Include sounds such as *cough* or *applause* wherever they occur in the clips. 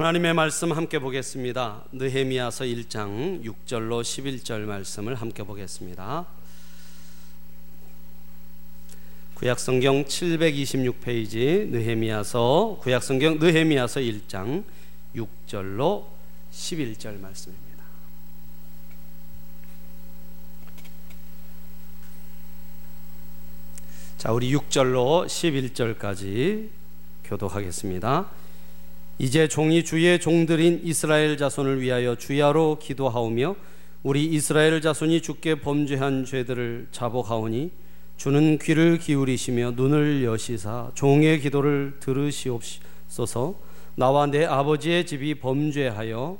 하나님의 말씀 함께 보겠습니다. 느헤미야서 1장 6절로 11절 말씀을 함께 보겠습니다. 구약성경 726페이지 느헤미야서 구약성경 느헤미야서 1장 6절로 11절 말씀입니다. 자, 우리 6절로 11절까지 교독하겠습니다. 이제 종이 주의 종들인 이스라엘 자손을 위하여 주야로 기도하오며 우리 이스라엘 자손이 주께 범죄한 죄들을 자복하오니 주는 귀를 기울이시며 눈을 여시사 종의 기도를 들으시옵소서. 나와 내 아버지의 집이 범죄하여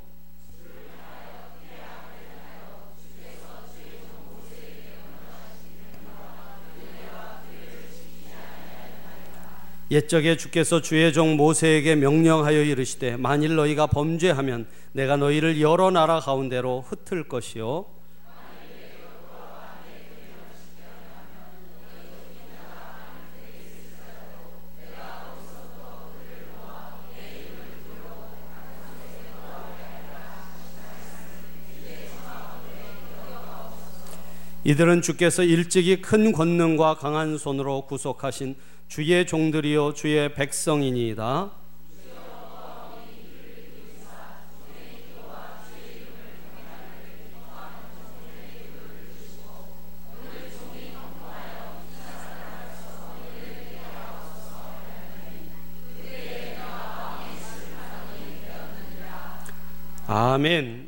옛적에 주께서 주의 종 모세에게 명령하여 이르시되 만일 너희가 범죄하면 내가 너희를 여러 나라 가운데로 흩을 것이요. 이들은 주께서 일찍이 큰 권능과 강한 손으로 구속하신 주의 종들이요 주의 백성이니이다. 아멘.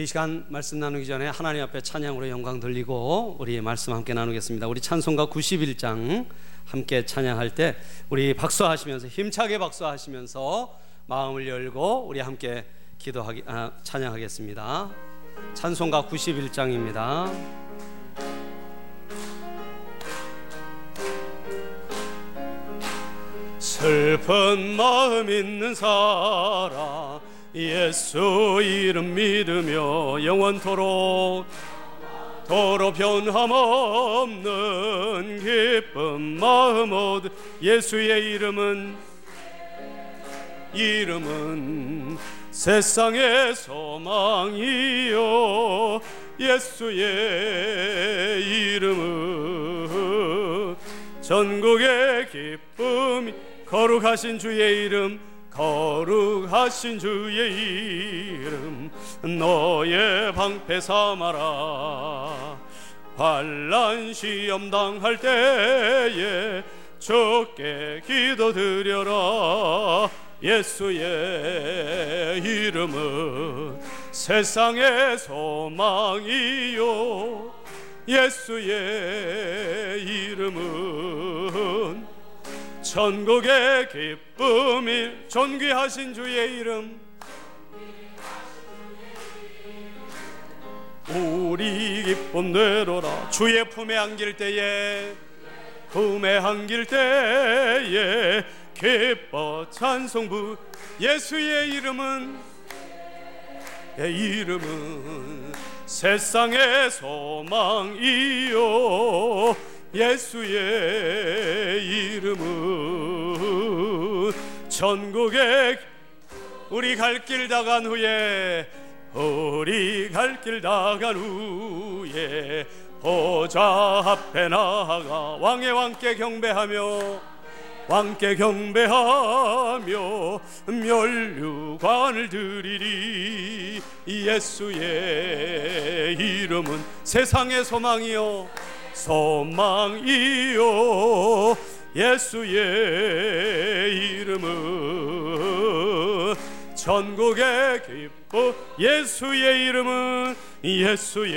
우리 이 시간 말씀 나누기 전에 하나님 앞에 찬양으로 영광 돌리고 우리 말씀 함께 나누겠습니다. 우리 찬송가 91장 함께 찬양할 때 우리 박수하시면서 힘차게 박수하시면서 마음을 열고 우리 함께 기도하기 아, 찬양하겠습니다. 찬송가 91장입니다. 슬픈 마음 있는 사람 예수 이름 믿으며 영원토록 도로 변함없는 기쁜 마음 얻 예수의 이름은 이름은 세상의 소망이요. 예수의 이름은 전국의 기쁨이 거룩하신 주의 이름 거룩하신 주의 이름 너의 방패 삼아라. 환란 시험 당할 때에 주께 기도드려라. 예수의 이름은 세상의 소망이요. 예수의 이름은 천국의 기쁨이 존귀하신 주의 이름. 우리 기쁨 내로라. 주의 품에 안길 때에 품에 안길 때에 기뻐 찬송 부 예수의 이름은 내 이름은 세상의 소망이요 예수의 이름은 천국에 우리 갈 길 다 간 후에 우리 갈 길 다 간 후에 보좌 앞에 나아가 왕의 왕께 경배하며 왕께 경배하며 멸류관을 드리리. 예수의 이름은 세상의 소망이요 소망이요. 예수의 이름은 전국의 기쁨 예수의 이름은 예수의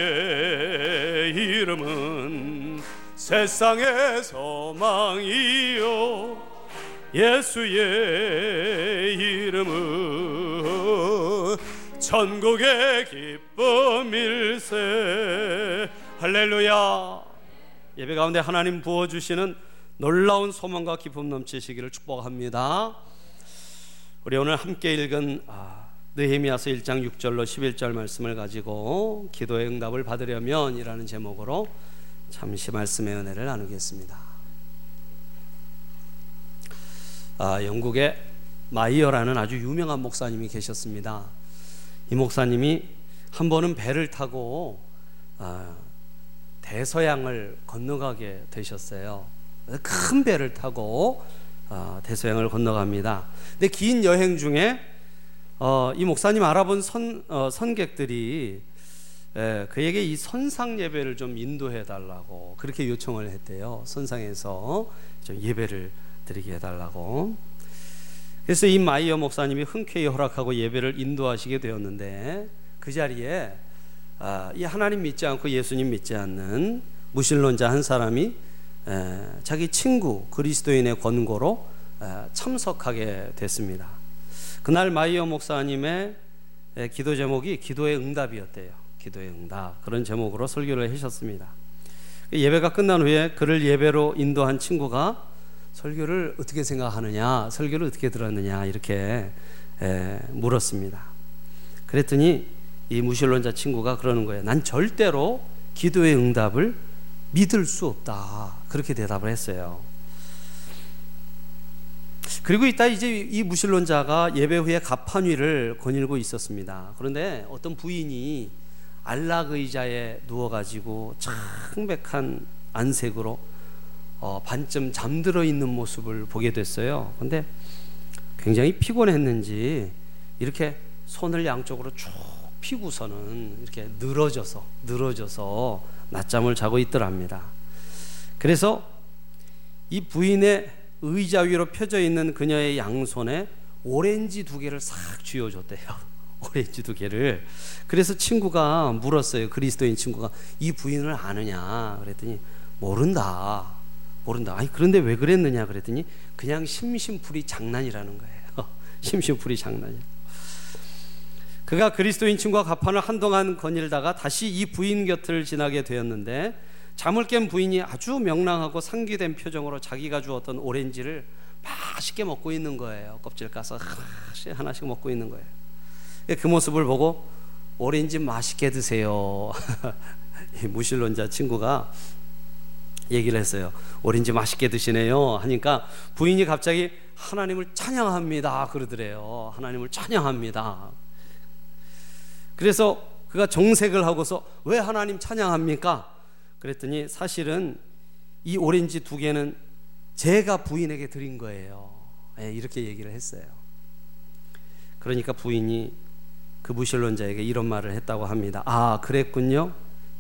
이름은 세상의 소망이요. 예수의 이름은 천국의 기쁨일세. 할렐루야 예배 가운데 하나님 부어주시는 놀라운 소망과 기쁨 넘치시기를 축복합니다 우리 오늘 함께 읽은 아, 느헤미야서 1장 6절로 11절 말씀을 가지고 기도의 응답을 받으려면 이라는 제목으로 잠시 말씀의 은혜를 나누겠습니다 아, 영국의 마이어라는 아주 유명한 목사님이 계셨습니다. 이 목사님이 한 번은 배를 타고 아, 대서양을 건너가게 되셨어요. 큰 배를 타고 아, 대서양을 건너갑니다. 근데 긴 여행 중에 어, 이 목사님 알아본 선, 어, 선객들이 예, 그에게 이 선상 예배를 좀 인도해 달라고 그렇게 요청을 했대요. 선상에서 좀 예배를 드리게 해달라고. 그래서 이 마이어 목사님이 흔쾌히 허락하고 예배를 인도하시게 되었는데 그 자리에 아, 이 하나님 믿지 않고 예수님 믿지 않는 무신론자 한 사람이 에, 자기 친구 그리스도인의 권고로 에, 참석하게 됐습니다. 그날 마이어 목사님의 에, 기도 제목이 기도의 응답이었대요. 기도의 응답 그런 제목으로 설교를 하셨습니다. 예배가 끝난 후에 그를 예배로 인도한 친구가 설교를 어떻게 생각하느냐, 설교를 어떻게 들었느냐 이렇게 에, 물었습니다. 그랬더니 이 무신론자 친구가 그러는 거예요. 난 절대로 기도의 응답을 믿을 수 없다. 그렇게 대답을 했어요. 그리고 이따 이제 이 무신론자가 예배 후에 가판위를 거닐고 있었습니다. 그런데 어떤 부인이 안락 의자에 누워가지고 창백한 안색으로 어, 반쯤 잠들어 있는 모습을 보게 됐어요. 근데 굉장히 피곤했는지 이렇게 손을 양쪽으로 쭉 피고서는 이렇게 늘어져서 늘어져서 낮잠을 자고 있더랍니다. 그래서 이 부인의 의자 위로 펴져 있는 그녀의 양손에 오렌지 두 개를 싹 쥐어줬대요. *laughs* 오렌지 두 개를. 그래서 친구가 물었어요. 그리스도인 친구가 이 부인을 아느냐? 그랬더니 모른다. 모른다. 아니 그런데 왜 그랬느냐 그랬더니 그냥 심심풀이 장난이라는 거예요. *laughs* 심심풀이 장난이. 그가 그리스도인 친구와 가판을 한동안 거닐다가 다시 이 부인 곁을 지나게 되었는데 잠을 깬 부인이 아주 명랑하고 상기된 표정으로 자기가 주었던 오렌지를 맛있게 먹고 있는 거예요. 껍질 까서 하나씩 하나씩 먹고 있는 거예요. 그 모습을 보고 오렌지 맛있게 드세요. *laughs* 무신론자 친구가 얘기를 했어요. 오렌지 맛있게 드시네요. 하니까 부인이 갑자기 하나님을 찬양합니다. 그러더래요. 하나님을 찬양합니다. 그래서 그가 정색을 하고서 왜 하나님 찬양합니까? 그랬더니 사실은 이 오렌지 두 개는 제가 부인에게 드린 거예요. 네, 이렇게 얘기를 했어요. 그러니까 부인이 그 무신론자에게 이런 말을 했다고 합니다. 아, 그랬군요.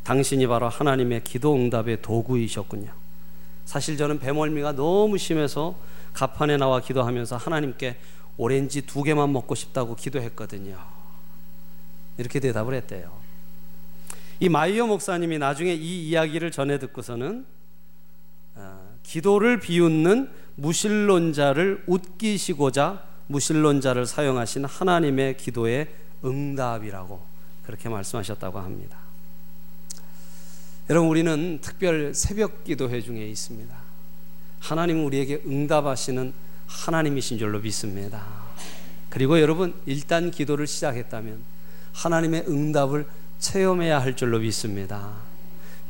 당신이 바로 하나님의 기도 응답의 도구이셨군요. 사실 저는 배멀미가 너무 심해서 가판에 나와 기도하면서 하나님께 오렌지 두 개만 먹고 싶다고 기도했거든요. 이렇게 대답을 했대요. 이 마이어 목사님이 나중에 이 이야기를 전해 듣고서는 어, 기도를 비웃는 무신론자를 웃기시고자 무신론자를 사용하신 하나님의 기도의 응답이라고 그렇게 말씀하셨다고 합니다. 여러분 우리는 특별 새벽 기도회 중에 있습니다. 하나님은 우리에게 응답하시는 하나님이신 줄로 믿습니다. 그리고 여러분 일단 기도를 시작했다면 하나님의 응답을 체험해야 할 줄로 믿습니다.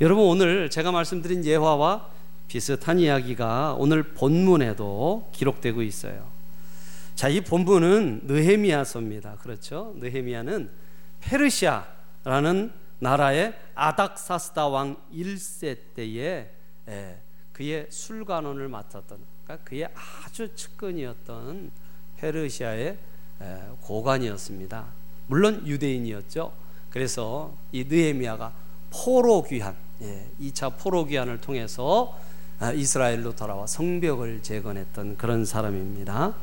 여러분 오늘 제가 말씀드린 예화와 비슷한 이야기가 오늘 본문에도 기록되고 있어요. 자, 이 본문은 느헤미야서입니다. 그렇죠? 느헤미야는 페르시아라는 나라의 아닥사스다 왕 1세 때에 예, 그의 술관원을 맡았던 그러니까 그의 아주 측근이었던 페르시아의 예, 고관이었습니다. 물론 유대인이었죠. 그래서 이 느헤미야가 포로 귀환, 2차 예, 포로 귀환을 통해서 아, 이스라엘로 돌아와 성벽을 재건했던 그런 사람입니다.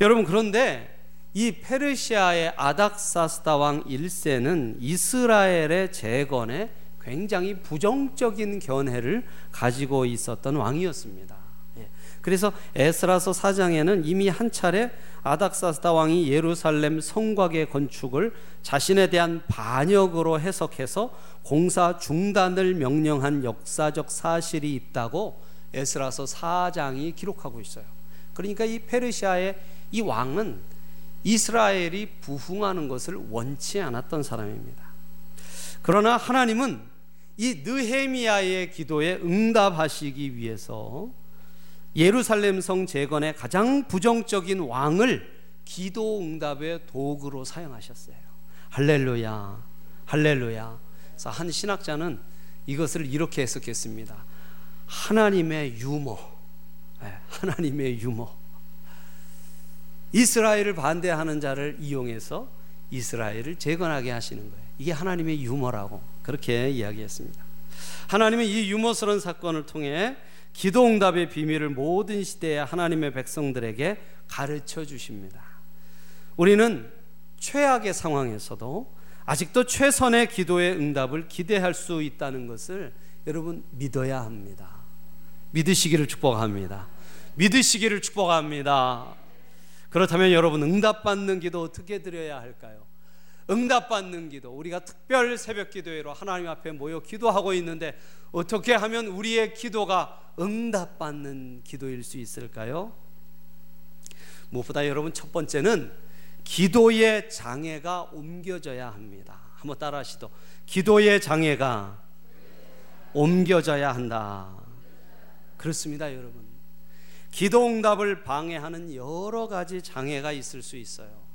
여러분 그런데 이 페르시아의 아닥사스다 왕 1세는 이스라엘의 재건에 굉장히 부정적인 견해를 가지고 있었던 왕이었습니다. 예. 그래서 에스라서 4장에는 이미 한 차례 아닥사스다 왕이 예루살렘 성곽의 건축을 자신에 대한 반역으로 해석해서 공사 중단을 명령한 역사적 사실이 있다고 에스라서 4장이 기록하고 있어요. 그러니까 이 페르시아의 이 왕은 이스라엘이 부흥하는 것을 원치 않았던 사람입니다. 그러나 하나님은 이 느헤미야의 기도에 응답하시기 위해서 예루살렘 성 재건의 가장 부정적인 왕을 기도 응답의 도구로 사용하셨어요. 할렐루야. 할렐루야. 그래서 한 신학자는 이것을 이렇게 해석했습니다. 하나님의 유머. 네, 하나님의 유머. 이스라엘을 반대하는 자를 이용해서 이스라엘을 재건하게 하시는 거예요. 이게 하나님의 유머라고 그렇게 이야기했습니다. 하나님은 이 유머스러운 사건을 통해 기도 응답의 비밀을 모든 시대의 하나님의 백성들에게 가르쳐 주십니다. 우리는 최악의 상황에서도 아직도 최선의 기도의 응답을 기대할 수 있다는 것을 여러분 믿어야 합니다. 믿으시기를 축복합니다. 믿으시기를 축복합니다. 그렇다면 여러분 응답받는 기도 어떻게 드려야 할까요? 응답받는 기도 우리가 특별 새벽 기도회로 하나님 앞에 모여 기도하고 있는데 어떻게 하면 우리의 기도가 응답받는 기도일 수 있을까요? 무엇보다 여러분 첫 번째는 기도의 장애가 옮겨져야 합니다. 한번 따라하시도 기도의 장애가 옮겨져야 한다. 그렇습니다, 여러분. 기도 응답을 방해하는 여러 가지 장애가 있을 수 있어요.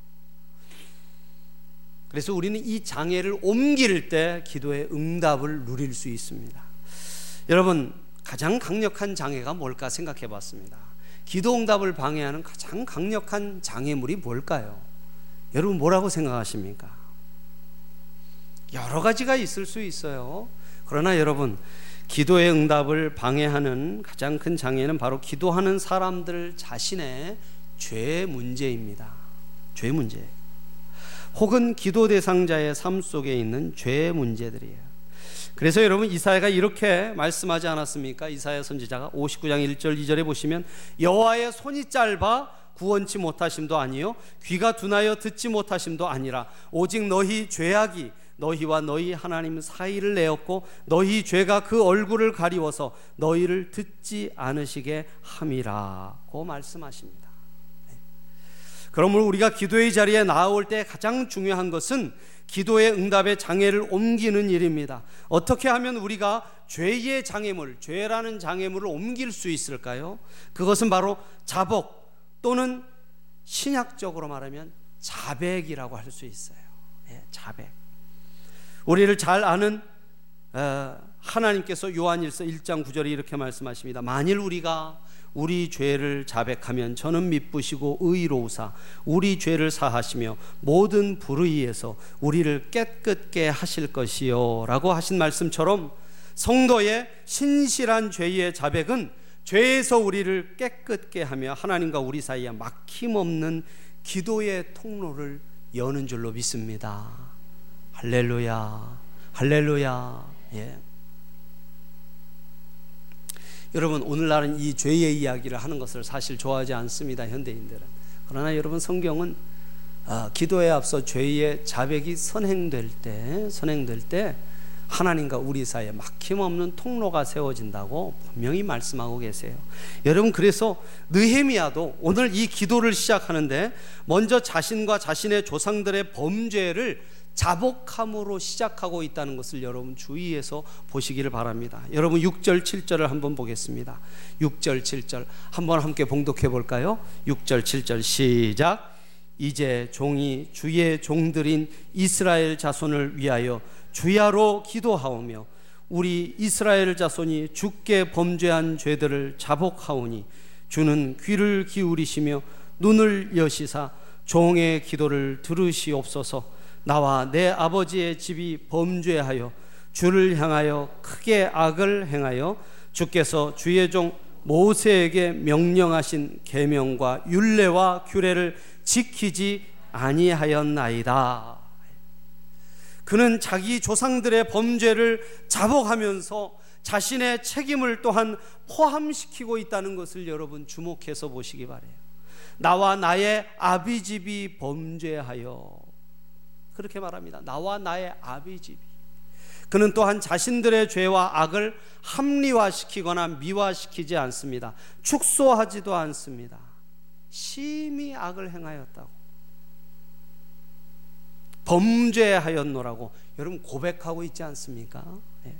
그래서 우리는 이 장애를 옮길 때 기도의 응답을 누릴 수 있습니다. 여러분, 가장 강력한 장애가 뭘까 생각해 봤습니다. 기도 응답을 방해하는 가장 강력한 장애물이 뭘까요? 여러분, 뭐라고 생각하십니까? 여러 가지가 있을 수 있어요. 그러나 여러분, 기도의 응답을 방해하는 가장 큰 장애는 바로 기도하는 사람들 자신의 죄 문제입니다. 죄 문제. 혹은 기도 대상자의 삶 속에 있는 죄 문제들이에요. 그래서 여러분 이사야가 이렇게 말씀하지 않았습니까? 이사야 선지자가 59장 1절 2절에 보시면 여호와의 손이 짧아 구원치 못하심도 아니요 귀가 둔하여 듣지 못하심도 아니라 오직 너희 죄악이 너희와 너희 하나님 사이를 내었고 너희 죄가 그 얼굴을 가리워서 너희를 듣지 않으시게 함이라고 말씀하십니다. 네. 그러므로 우리가 기도의 자리에 나올 때 가장 중요한 것은 기도의 응답의 장애를 옮기는 일입니다. 어떻게 하면 우리가 죄의 장애물, 죄라는 장애물을 옮길 수 있을까요? 그것은 바로 자복 또는 신약적으로 말하면 자백이라고 할 수 있어요. 네, 자백. 우리를 잘 아는 어, 하나님께서 요한일서 1장 9절에 이렇게 말씀하십니다. 만일 우리가 우리 죄를 자백하면 저는 미쁘시고 의로우사 우리 죄를 사하시며 모든 불의에서 우리를 깨끗게 하실 것이요라고 하신 말씀처럼 성도의 신실한 죄의 자백은 죄에서 우리를 깨끗게 하며 하나님과 우리 사이에 막힘없는 기도의 통로를 여는 줄로 믿습니다. 할렐루야, 할렐루야. 예. 여러분 오늘날은 이 죄의 이야기를 하는 것을 사실 좋아하지 않습니다 현대인들은. 그러나 여러분 성경은 아, 기도에 앞서 죄의 자백이 선행될 때, 선행될 때 하나님과 우리 사이에 막힘없는 통로가 세워진다고 분명히 말씀하고 계세요. 여러분 그래서 느헤미야도 오늘 이 기도를 시작하는데 먼저 자신과 자신의 조상들의 범죄를 자복함으로 시작하고 있다는 것을 여러분 주의해서 보시기를 바랍니다. 여러분 6절 7절을 한번 보겠습니다. 6절 7절 한번 함께 봉독해 볼까요? 6절 7절 시작. 이제 종이 주의 종들인 이스라엘 자손을 위하여 주야로 기도하오며 우리 이스라엘 자손이 주께 범죄한 죄들을 자복하오니 주는 귀를 기울이시며 눈을 여시사 종의 기도를 들으시옵소서. 나와 내 아버지의 집이 범죄하여 주를 향하여 크게 악을 행하여 주께서 주의 종 모세에게 명령하신 계명과 율례와 규례를 지키지 아니하였나이다. 그는 자기 조상들의 범죄를 자복하면서 자신의 책임을 또한 포함시키고 있다는 것을 여러분 주목해서 보시기 바래요. 나와 나의 아비집이 범죄하여 그렇게 말합니다. 나와 나의 아비집이. 그는 또한 자신들의 죄와 악을 합리화시키거나 미화시키지 않습니다. 축소하지도 않습니다. 심히 악을 행하였다고. 범죄하였노라고 여러분 고백하고 있지 않습니까? 네.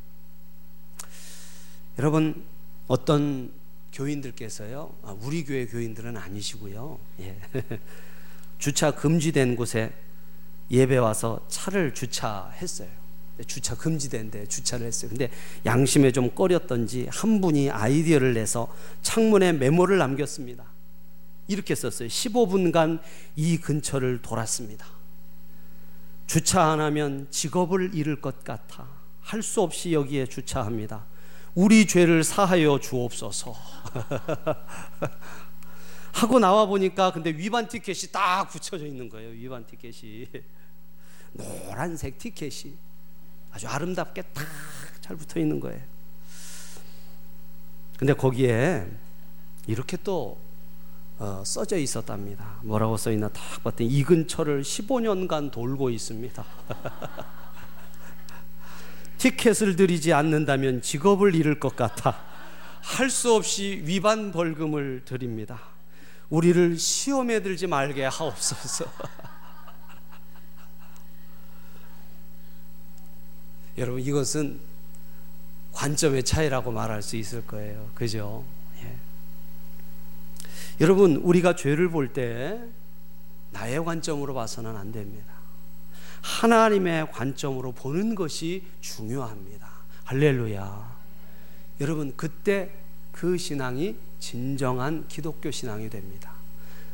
여러분 어떤 교인들께서요, 아, 우리 교회 교인들은 아니시고요. 예. *laughs* 주차 금지된 곳에 예배 와서 차를 주차했어요. 주차 금지된데 주차를 했어요. 근데 양심에 좀 꺼렸던지 한 분이 아이디어를 내서 창문에 메모를 남겼습니다. 이렇게 썼어요. 15분간 이 근처를 돌았습니다. 주차 안 하면 직업을 잃을 것 같아. 할 수 없이 여기에 주차합니다. 우리 죄를 사하여 주옵소서. *laughs* 하고 나와 보니까 근데 위반 티켓이 딱 붙여져 있는 거예요. 위반 티켓이. 노란색 티켓이 아주 아름답게 딱 잘 붙어 있는 거예요. 근데 거기에 이렇게 또 어, 써져 있었답니다. 뭐라고 써 있나 딱 봤더니 이 근처를 15년간 돌고 있습니다. *laughs* 티켓을 드리지 않는다면 직업을 잃을 것 같아 할 수 없이 위반 벌금을 드립니다. 우리를 시험에 들지 말게 하옵소서. *laughs* 여러분 이것은 관점의 차이라고 말할 수 있을 거예요. 그죠? 예. 여러분 우리가 죄를 볼 때 나의 관점으로 봐서는 안 됩니다. 하나님의 관점으로 보는 것이 중요합니다. 할렐루야. 여러분 그때 그 신앙이 진정한 기독교 신앙이 됩니다.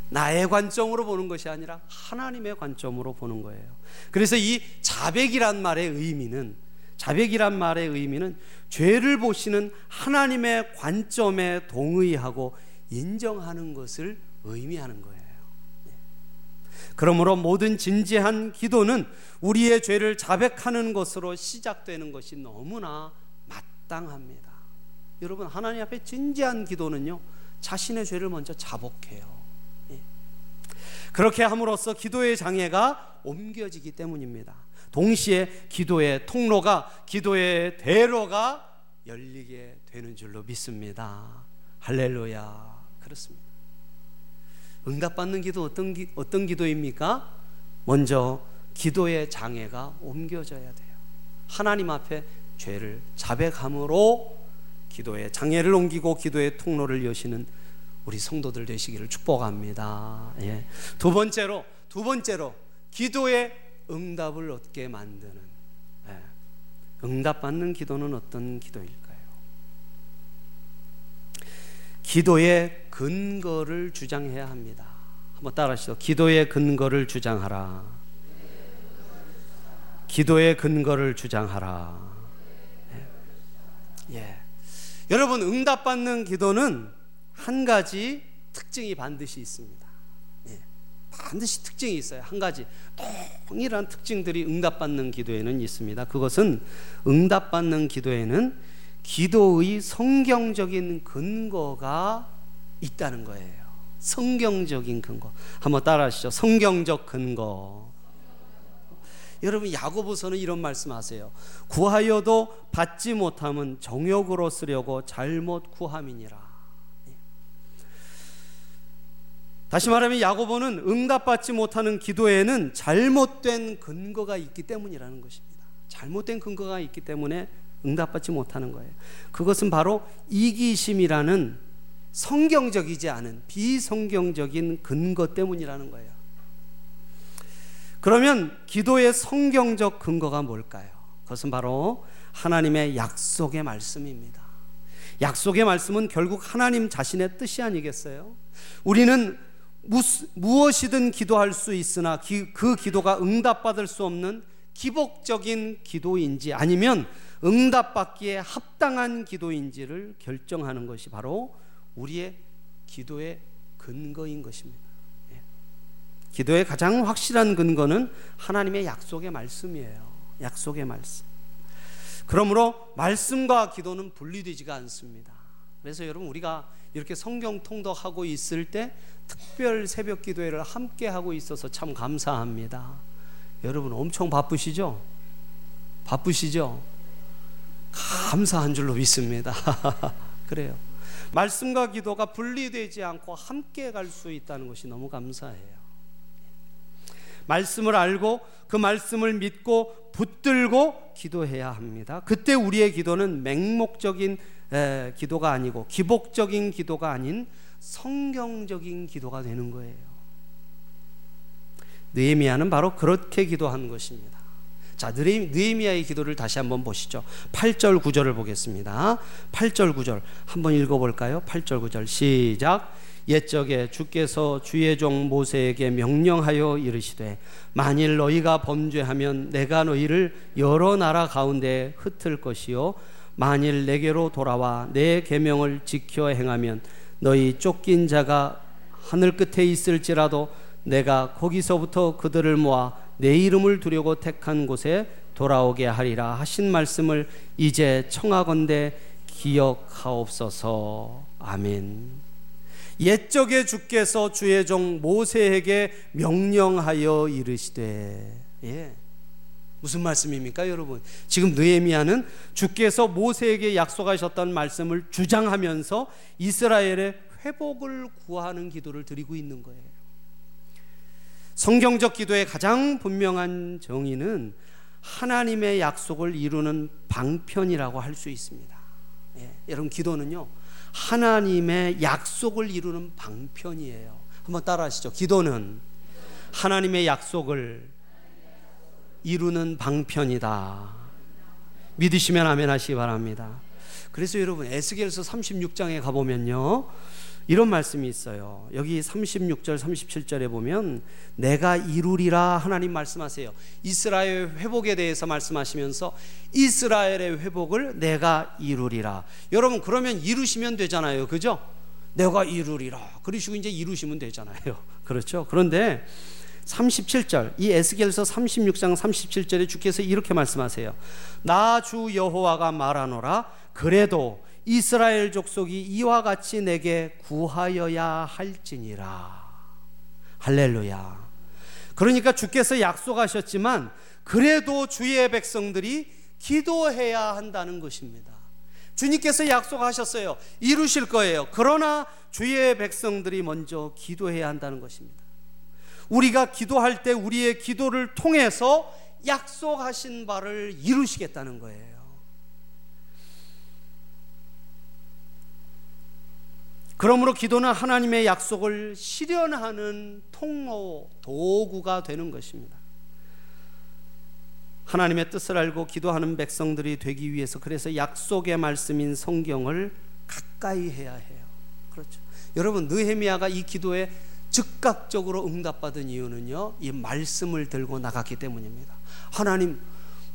나의 관점으로 보는 것이 아니라 하나님의 관점으로 보는 거예요. 그래서 이 자백이란 말의 의미는 자백이란 말의 의미는 죄를 보시는 하나님의 관점에 동의하고 인정하는 것을 의미하는 거예요. 그러므로 모든 진지한 기도는 우리의 죄를 자백하는 것으로 시작되는 것이 너무나 마땅합니다. 여러분 하나님 앞에 진지한 기도는요 자신의 죄를 먼저 자복해요. 예. 그렇게 함으로써 기도의 장애가 옮겨지기 때문입니다. 동시에 기도의 통로가 기도의 대로가 열리게 되는 줄로 믿습니다. 할렐루야. 그렇습니다. 응답받는 기도 어떤, 기, 어떤 기도입니까? 먼저 기도의 장애가 옮겨져야 돼요. 하나님 앞에 죄를 자백함으로 기도의 장애를 옮기고 기도의 통로를 여시는 우리 성도들 되시기를 축복합니다. 예. 두 번째로 두 번째로 기도의 응답을 얻게 만드는 예. 응답받는 기도는 어떤 기도일까요? 기도의 근거를 주장해야 합니다. 한번 따라하시죠. 기도의 근거를 주장하라. 기도의 근거를 주장하라. 예. 예. 여러분 응답받는 기도는 한 가지 특징이 반드시 있습니다. 예. 반드시 특징이 있어요. 한 가지 동일한 특징들이 응답받는 기도에는 있습니다. 그것은 응답받는 기도에는 기도의 성경적인 근거가 있다는 거예요. 성경적인 근거. 한번 따라하시죠. 성경적 근거. 여러분 야고보서는 이런 말씀하세요. 구하여도 받지 못함은 정욕으로 쓰려고 잘못 구함이니라. 다시 말하면 야고보는 응답받지 못하는 기도에는 잘못된 근거가 있기 때문이라는 것입니다. 잘못된 근거가 있기 때문에 응답받지 못하는 거예요. 그것은 바로 이기심이라는 성경적이지 않은 비성경적인 근거 때문이라는 거예요. 그러면 기도의 성경적 근거가 뭘까요? 그것은 바로 하나님의 약속의 말씀입니다. 약속의 말씀은 결국 하나님 자신의 뜻이 아니겠어요? 우리는 무엇이든 기도할 수 있으나 그 기도가 응답받을 수 없는 기복적인 기도인지 아니면 응답받기에 합당한 기도인지를 결정하는 것이 바로 우리의 기도의 근거인 것입니다. 예. 기도의 가장 확실한 근거는 하나님의 약속의 말씀이에요. 약속의 말씀. 그러므로 말씀과 기도는 분리되지가 않습니다. 그래서 여러분 우리가 이렇게 성경 통독하고 있을 때 특별 새벽 기도회를 함께 하고 있어서 참 감사합니다. 여러분 엄청 바쁘시죠? 바쁘시죠? 감사한 줄로 믿습니다. *laughs* 그래요. 말씀과 기도가 분리되지 않고 함께 갈 수 있다는 것이 너무 감사해요. 말씀을 알고 그 말씀을 믿고 붙들고 기도해야 합니다. 그때 우리의 기도는 맹목적인 에, 기도가 아니고 기복적인 기도가 아닌 성경적인 기도가 되는 거예요. 느헤미야는 바로 그렇게 기도한 것입니다. 자, 느헤미야의 기도를 다시 한번 보시죠. 8절 9절을 보겠습니다. 8절 9절 한번 읽어 볼까요? 8절 9절 시작. 옛적에 주께서 주의 종 모세에게 명령하여 이르시되 만일 너희가 범죄하면 내가 너희를 여러 나라 가운데 흩을 것이요 만일 내게로 돌아와 내 계명을 지켜 행하면 너희 쫓긴 자가 하늘 끝에 있을지라도 내가 거기서부터 그들을 모아 내 이름을 두려고 택한 곳에 돌아오게 하리라 하신 말씀을 이제 청하건대 기억하옵소서. 아멘. 옛적에 주께서 주의 종 모세에게 명령하여 이르시되 예. 무슨 말씀입니까, 여러분? 지금 느헤미야는 주께서 모세에게 약속하셨던 말씀을 주장하면서 이스라엘의 회복을 구하는 기도를 드리고 있는 거예요. 성경적 기도의 가장 분명한 정의는 하나님의 약속을 이루는 방편이라고 할 수 있습니다. 예, 여러분 기도는요 하나님의 약속을 이루는 방편이에요. 한번 따라하시죠. 기도는 하나님의 약속을 이루는 방편이다. 믿으시면 아멘 하시기 바랍니다. 그래서 여러분 에스겔서 36장에 가보면요. 이런 말씀이 있어요. 여기 36절 37절에 보면 내가 이루리라 하나님 말씀하세요. 이스라엘 회복에 대해서 말씀하시면서 이스라엘의 회복을 내가 이루리라. 여러분 그러면 이루시면 되잖아요. 그죠? 내가 이루리라. 그러시고 이제 이루시면 되잖아요. *laughs* 그렇죠? 그런데 37절 이 에스겔서 36장 37절에 주께서 이렇게 말씀하세요. 나 주 여호와가 말하노라 그래도 이스라엘 족속이 이와 같이 내게 구하여야 할지니라. 할렐루야. 그러니까 주께서 약속하셨지만 그래도 주의 백성들이 기도해야 한다는 것입니다. 주님께서 약속하셨어요. 이루실 거예요. 그러나 주의 백성들이 먼저 기도해야 한다는 것입니다. 우리가 기도할 때 우리의 기도를 통해서 약속하신 바를 이루시겠다는 거예요. 그러므로 기도는 하나님의 약속을 실현하는 통로, 도구가 되는 것입니다. 하나님의 뜻을 알고 기도하는 백성들이 되기 위해서 그래서 약속의 말씀인 성경을 가까이 해야 해요. 그렇죠. 여러분 느헤미야가 이 기도에 즉각적으로 응답받은 이유는요. 이 말씀을 들고 나갔기 때문입니다. 하나님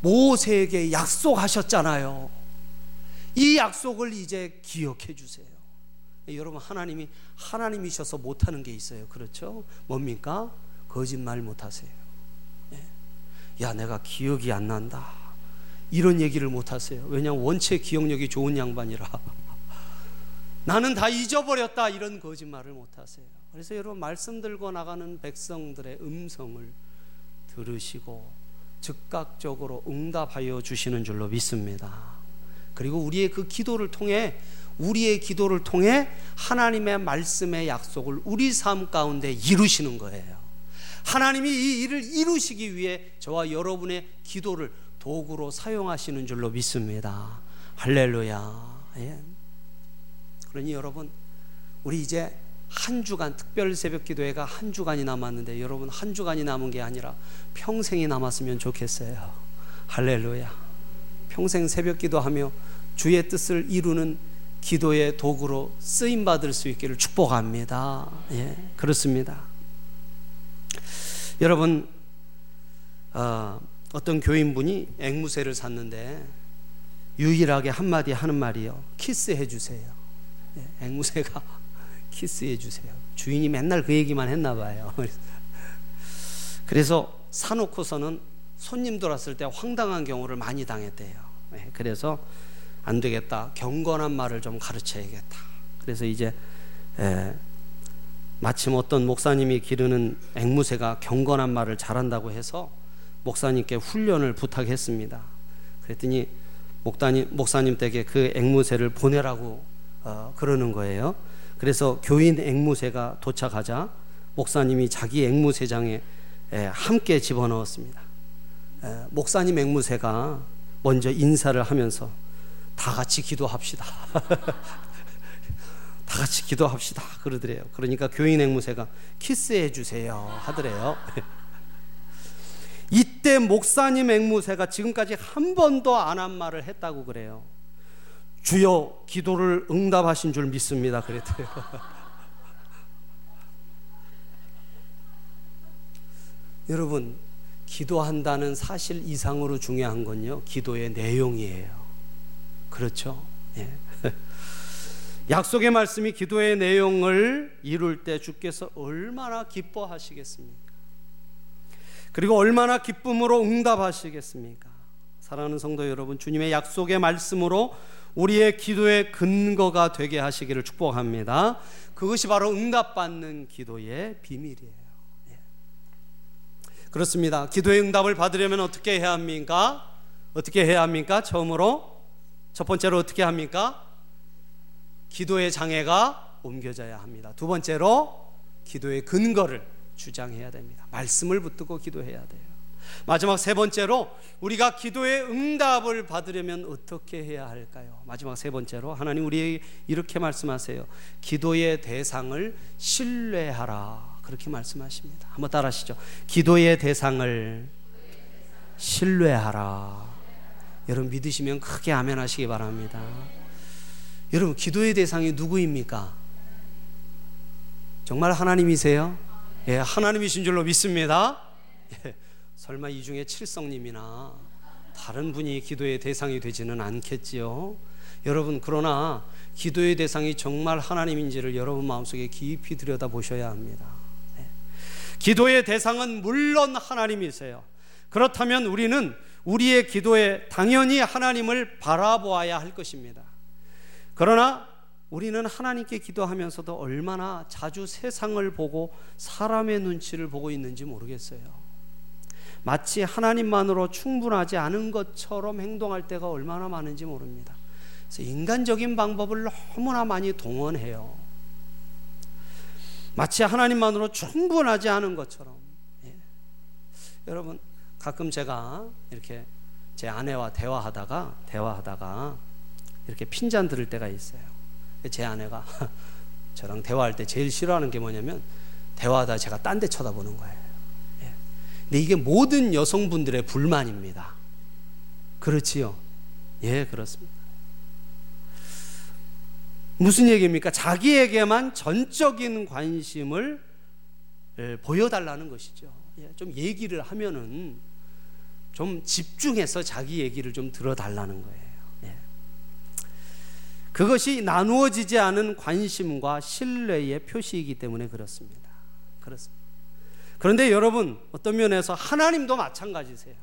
모세에게 약속하셨잖아요. 이 약속을 이제 기억해 주세요. 여러분 하나님이 하나님이셔서 못하는 게 있어요. 그렇죠? 뭡니까? 거짓말 못하세요. 예. 야 내가 기억이 안 난다. 이런 얘기를 못하세요. 왜냐하면 원체 기억력이 좋은 양반이라. *laughs* 나는 다 잊어버렸다. 이런 거짓말을 못하세요. 그래서 여러분 말씀 들고 나가는 백성들의 음성을 들으시고 즉각적으로 응답하여 주시는 줄로 믿습니다. 그리고 우리의 그 기도를 통해 우리의 기도를 통해 하나님의 말씀의 약속을 우리 삶 가운데 이루시는 거예요. 하나님이 이 일을 이루시기 위해 저와 여러분의 기도를 도구로 사용하시는 줄로 믿습니다. 할렐루야. 예. 그러니 여러분, 우리 이제 한 주간 특별 새벽 기도회가 한 주간이 남았는데 여러분 한 주간이 남은 게 아니라 평생이 남았으면 좋겠어요. 할렐루야. 평생 새벽 기도하며 주의 뜻을 이루는 기도의 도구로 쓰임 받을 수 있기를 축복합니다. 예, 그렇습니다. 여러분 어, 떤 교인분이 앵무새를 샀는데 유일하게 한마디 하는 말이요. 키스해 주세요. 예, 앵무새가 키스해 주세요. 주인이 맨날 그 얘기만 했나 봐요. *laughs* 그래서 사놓고서는 손님들 왔을 때 황당한 경우를 많이 당했대요. 예, 그래서 안 되겠다. 경건한 말을 좀 가르쳐야겠다. 그래서 이제 에, 마침 어떤 목사님이 기르는 앵무새가 경건한 말을 잘한다고 해서 목사님께 훈련을 부탁했습니다. 그랬더니 목사님, 목사님 댁에 그 앵무새를 보내라고 어, 그러는 거예요. 그래서 교인 앵무새가 도착하자 목사님이 자기 앵무새장에 에, 함께 집어넣었습니다. 에, 목사님 앵무새가 먼저 인사를 하면서 다 같이 기도합시다. *laughs* 다 같이 기도합시다. 그러더래요. 그러니까 교인 앵무새가 키스해 주세요. 하더래요. *laughs* 이때 목사님 앵무새가 지금까지 한 번도 안 한 말을 했다고 그래요. 주여 기도를 응답하신 줄 믿습니다. 그랬대요. *laughs* 여러분, 기도한다는 사실 이상으로 중요한 건요, 기도의 내용이에요. 그렇죠? 예. *laughs* 약속의 말씀이 기도의 내용을 이룰 때 주께서 얼마나 기뻐하시겠습니까? 그리고 얼마나 기쁨으로 응답하시겠습니까? 사랑하는 성도 여러분, 주님의 약속의 말씀으로 우리의 기도의 근거가 되게 하시기를 축복합니다. 그것이 바로 응답받는 기도의 비밀이에요. 예. 그렇습니다. 기도의 응답을 받으려면 어떻게 해야 합니까? 어떻게 해야 합니까? 처음으로 첫 번째로 어떻게 합니까? 기도의 장애가 옮겨져야 합니다. 두 번째로 기도의 근거를 주장해야 됩니다. 말씀을 붙들고 기도해야 돼요. 마지막 세 번째로 우리가 기도의 응답을 받으려면 어떻게 해야 할까요? 마지막 세 번째로 하나님 우리에게 이렇게 말씀하세요. 기도의 대상을 신뢰하라. 그렇게 말씀하십니다. 한번 따라하시죠. 기도의 대상을 신뢰하라. 여러분 믿으시면 크게 아멘 하시기 바랍니다. 여러분 기도의 대상이 누구입니까? 정말 하나님이세요? 예, 하나님이신 줄로 믿습니다. 예. 설마 이 중에 칠성님이나 다른 분이 기도의 대상이 되지는 않겠지요. 여러분 그러나 기도의 대상이 정말 하나님인지를 여러분 마음속에 깊이 들여다 보셔야 합니다. 네. 기도의 대상은 물론 하나님이세요. 그렇다면 우리는 우리의 기도에 당연히 하나님을 바라보아야 할 것입니다. 그러나 우리는 하나님께 기도하면서도 얼마나 자주 세상을 보고 사람의 눈치를 보고 있는지 모르겠어요. 마치 하나님만으로 충분하지 않은 것처럼 행동할 때가 얼마나 많은지 모릅니다. 그래서 인간적인 방법을 너무나 많이 동원해요. 마치 하나님만으로 충분하지 않은 것처럼. 예. 여러분, 가끔 제가 이렇게 제 아내와 대화하다가, 대화하다가 이렇게 핀잔 들을 때가 있어요. 제 아내가 *laughs* 저랑 대화할 때 제일 싫어하는 게 뭐냐면 대화하다 제가 딴 데 쳐다보는 거예요. 근데 이게 모든 여성분들의 불만입니다. 그렇지요? 예, 그렇습니다. 무슨 얘기입니까? 자기에게만 전적인 관심을 예, 보여달라는 것이죠. 예, 좀 얘기를 하면은 좀 집중해서 자기 얘기를 좀 들어달라는 거예요. 예. 그것이 나누어지지 않은 관심과 신뢰의 표시이기 때문에 그렇습니다. 그렇습니다. 그런데 여러분, 어떤 면에서 하나님도 마찬가지세요.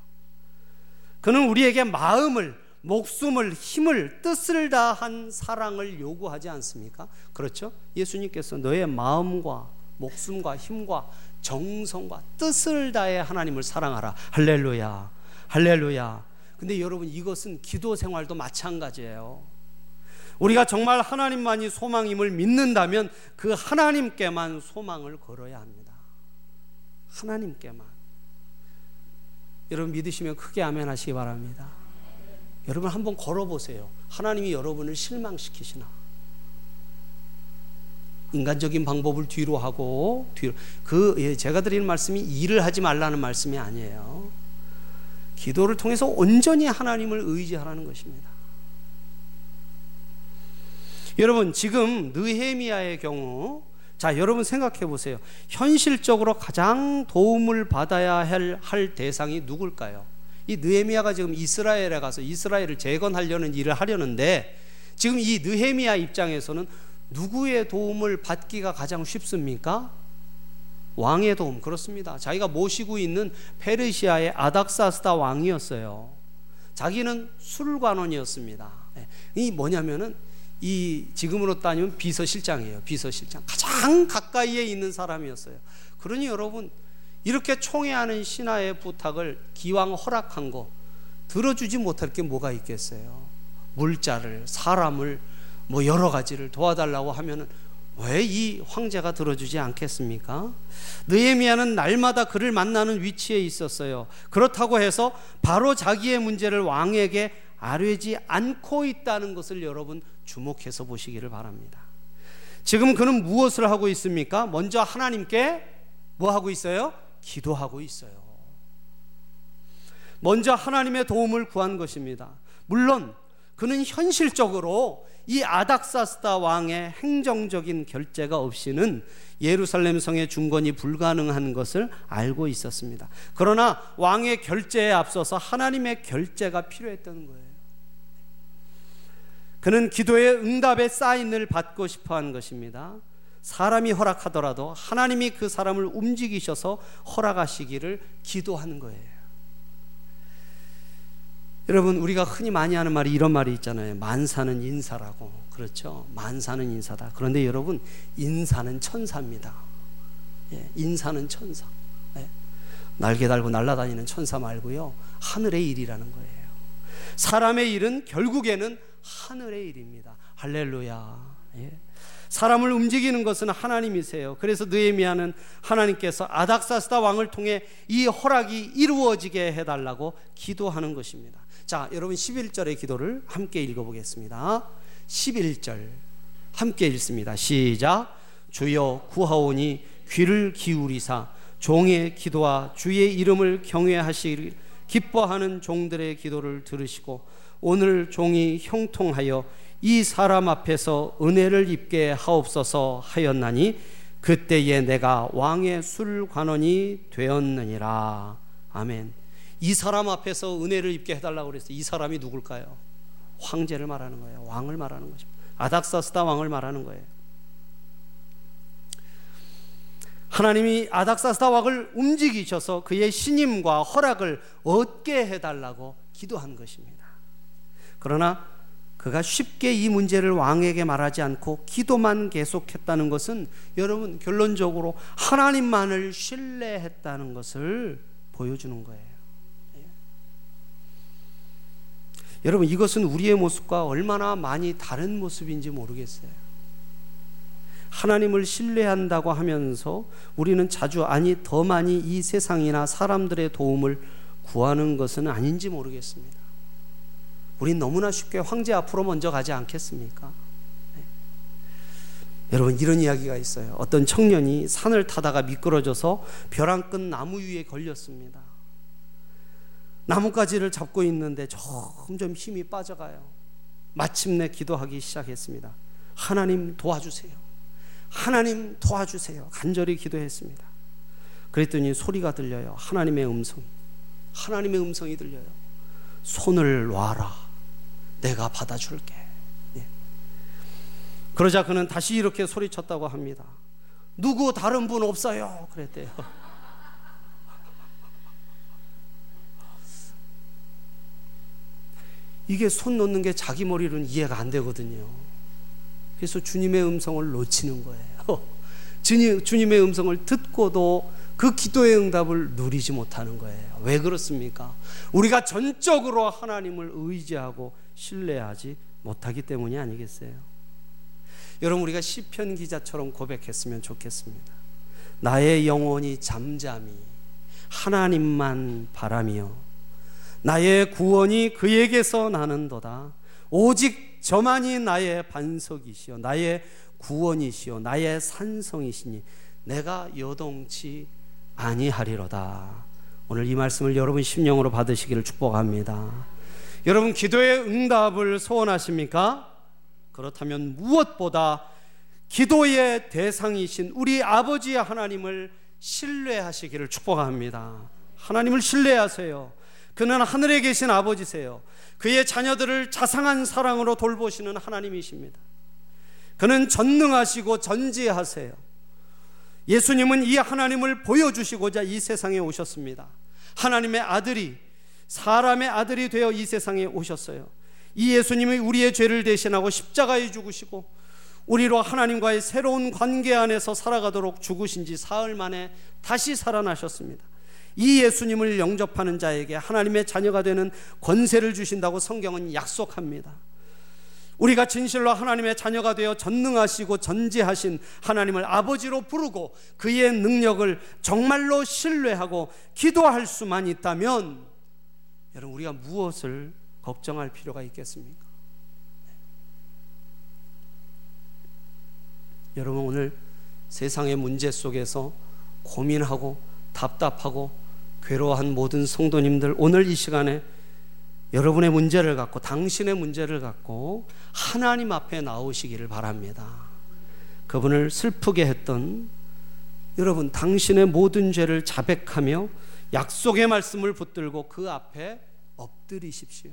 그는 우리에게 마음을, 목숨을, 힘을, 뜻을 다한 사랑을 요구하지 않습니까? 그렇죠? 예수님께서 너의 마음과 목숨과 힘과 정성과 뜻을 다해 하나님을 사랑하라. 할렐루야. 할렐루야. 근데 여러분 이것은 기도 생활도 마찬가지예요. 우리가 정말 하나님만이 소망임을 믿는다면 그 하나님께만 소망을 걸어야 합니다. 하나님께만. 여러분 믿으시면 크게 아멘 하시기 바랍니다. 여러분 한번 걸어보세요. 하나님이 여러분을 실망시키시나? 인간적인 방법을 뒤로 하고 뒤로 그 예, 제가 드리는 말씀이 일을 하지 말라는 말씀이 아니에요. 기도를 통해서 온전히 하나님을 의지하라는 것입니다. 여러분 지금 느헤미야의 경우 자, 여러분 생각해 보세요. 현실적으로 가장 도움을 받아야 할, 할 대상이 누굴까요? 이 느헤미야가 지금 이스라엘에 가서 이스라엘을 재건하려는 일을 하려는데 지금 이 느헤미야 입장에서는 누구의 도움을 받기가 가장 쉽습니까? 왕의 도움 그렇습니다. 자기가 모시고 있는 페르시아의 아닥사스다 왕이었어요. 자기는 술관원이었습니다. 예, 이 뭐냐면은 이 지금으로 따지면 비서실장이에요. 비서실장. 가장 가까이에 있는 사람이었어요. 그러니 여러분 이렇게 총회하는 신하의 부탁을 기왕 허락한 거 들어주지 못할 게 뭐가 있겠어요. 물자를 사람을 뭐 여러 가지를 도와달라고 하면은 왜 이 황제가 들어주지 않겠습니까? 느헤미야는 날마다 그를 만나는 위치에 있었어요. 그렇다고 해서 바로 자기의 문제를 왕에게 아뢰지 않고 있다는 것을 여러분 주목해서 보시기를 바랍니다. 지금 그는 무엇을 하고 있습니까? 먼저 하나님께 뭐 하고 있어요? 기도하고 있어요. 먼저 하나님의 도움을 구한 것입니다. 물론 그는 현실적으로 이 아닥사스다 왕의 행정적인 결재가 없이는 예루살렘 성의 중건이 불가능한 것을 알고 있었습니다. 그러나 왕의 결재에 앞서서 하나님의 결재가 필요했던 거예요. 그는 기도의 응답의 사인을 받고 싶어 한 것입니다. 사람이 허락하더라도 하나님이 그 사람을 움직이셔서 허락하시기를 기도하는 거예요. 여러분 우리가 흔히 많이 하는 말이 이런 말이 있잖아요. 만사는 인사라고. 그렇죠? 만사는 인사다. 그런데 여러분 인사는 천사입니다. 예, 인사는 천사. 예, 날개 달고 날아다니는 천사 말고요. 하늘의 일이라는 거예요. 사람의 일은 결국에는 하늘의 일입니다. 할렐루야. 예. 사람을 움직이는 것은 하나님이세요. 그래서 느헤미야는 하나님께서 아닥사스다 왕을 통해 이 허락이 이루어지게 해달라고 기도하는 것입니다. 자, 여러분 11절의 기도를 함께 읽어보겠습니다. 11절 함께 읽습니다. 시작. 주여 구하오니 귀를 기울이사 종의 기도와 주의 이름을 경외하시길 기뻐하는 종들의 기도를 들으시고 오늘 종이 형통하여 이 사람 앞에서 은혜를 입게 하옵소서 하였나니 그때에 내가 왕의 술관원이 되었느니라. 아멘. 이 사람 앞에서 은혜를 입게 해달라고 그랬어요. 이 사람이 누굴까요? 황제를 말하는 거예요. 왕을 말하는 것입니다. 아닥사스다 왕을 말하는 거예요. 하나님이 아닥사스다 왕을 움직이셔서 그의 신임과 허락을 얻게 해달라고 기도한 것입니다. 그러나 그가 쉽게 이 문제를 왕에게 말하지 않고 기도만 계속했다는 것은 여러분 결론적으로 하나님만을 신뢰했다는 것을 보여주는 거예요. 여러분 이것은 우리의 모습과 얼마나 많이 다른 모습인지 모르겠어요. 하나님을 신뢰한다고 하면서 우리는 자주 아니 더 많이 이 세상이나 사람들의 도움을 구하는 것은 아닌지 모르겠습니다. 우린 너무나 쉽게 황제 앞으로 먼저 가지 않겠습니까? 네. 여러분 이런 이야기가 있어요. 어떤 청년이 산을 타다가 미끄러져서 벼랑 끝 나무 위에 걸렸습니다. 나뭇가지를 잡고 있는데 점점 힘이 빠져가요. 마침내 기도하기 시작했습니다. 하나님 도와주세요. 하나님 도와주세요. 간절히 기도했습니다. 그랬더니 소리가 들려요. 하나님의 음성. 하나님의 음성이 들려요. 손을 놔라. 내가 받아줄게. 예. 그러자 그는 다시 이렇게 소리쳤다고 합니다. 누구 다른 분 없어요. 그랬대요. *laughs* 이게 손 놓는 게 자기 머리로는 이해가 안 되거든요. 그래서 주님의 음성을 놓치는 거예요. *laughs* 주님의 음성을 듣고도 그 기도의 응답을 누리지 못하는 거예요. 왜 그렇습니까? 우리가 전적으로 하나님을 의지하고 신뢰하지 못하기 때문이 아니겠어요? 여러분 우리가 시편 기자처럼 고백했으면 좋겠습니다. 나의 영혼이 잠잠히 하나님만 바라며 나의 구원이 그에게서 나는도다. 오직 저만이 나의 반석이시요 나의 구원이시요 나의 산성이시니 내가 여동치 아니하리로다. 오늘 이 말씀을 여러분 심령으로 받으시기를 축복합니다. 여러분 기도의 응답을 소원하십니까? 그렇다면 무엇보다 기도의 대상이신 우리 아버지 하나님을 신뢰하시기를 축복합니다. 하나님을 신뢰하세요. 그는 하늘에 계신 아버지세요. 그의 자녀들을 자상한 사랑으로 돌보시는 하나님이십니다. 그는 전능하시고 전지하세요. 예수님은 이 하나님을 보여주시고자 이 세상에 오셨습니다. 하나님의 아들이 사람의 아들이 되어 이 세상에 오셨어요. 이 예수님이 우리의 죄를 대신하고 십자가에 죽으시고 우리로 하나님과의 새로운 관계 안에서 살아가도록 죽으신 지 사흘 만에 다시 살아나셨습니다. 이 예수님을 영접하는 자에게 하나님의 자녀가 되는 권세를 주신다고 성경은 약속합니다. 우리가 진실로 하나님의 자녀가 되어 전능하시고 전지하신 하나님을 아버지로 부르고 그의 능력을 정말로 신뢰하고 기도할 수만 있다면 여러분 우리가 무엇을 걱정할 필요가 있겠습니까? 여러분 오늘 세상의 문제 속에서 고민하고 답답하고 괴로워한 모든 성도님들 오늘 이 시간에 여러분의 문제를 갖고 당신의 문제를 갖고 하나님 앞에 나오시기를 바랍니다. 그분을 슬프게 했던 여러분 당신의 모든 죄를 자백하며 약속의 말씀을 붙들고 그 앞에 엎드리십시오.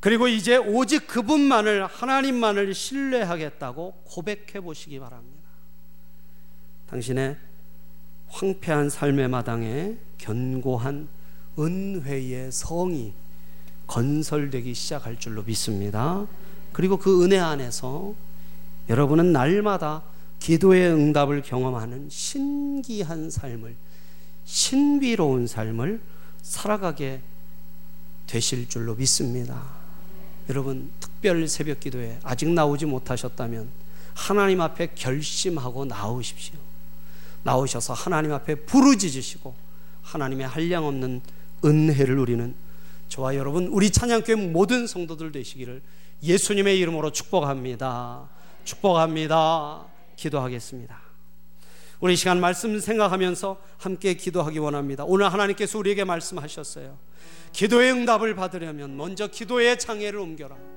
그리고 이제 오직 그분만을 하나님만을 신뢰하겠다고 고백해 보시기 바랍니다. 당신의 황폐한 삶의 마당에 견고한 은혜의 성이 건설되기 시작할 줄로 믿습니다. 그리고 그 은혜 안에서 여러분은 날마다 기도의 응답을 경험하는 신기한 삶을 신비로운 삶을 살아가게 되실 줄로 믿습니다. 여러분 특별 새벽 기도에 아직 나오지 못하셨다면 하나님 앞에 결심하고 나오십시오. 나오셔서 하나님 앞에 부르짖으시고 하나님의 한량 없는 은혜를 누리는 저와 여러분 우리 찬양교회 모든 성도들 되시기를 예수님의 이름으로 축복합니다. 축복합니다. 기도하겠습니다. 우리 시간 말씀 생각하면서 함께 기도하기 원합니다. 오늘 하나님께서 우리에게 말씀하셨어요. 기도의 응답을 받으려면 먼저 기도의 장애를 옮겨라.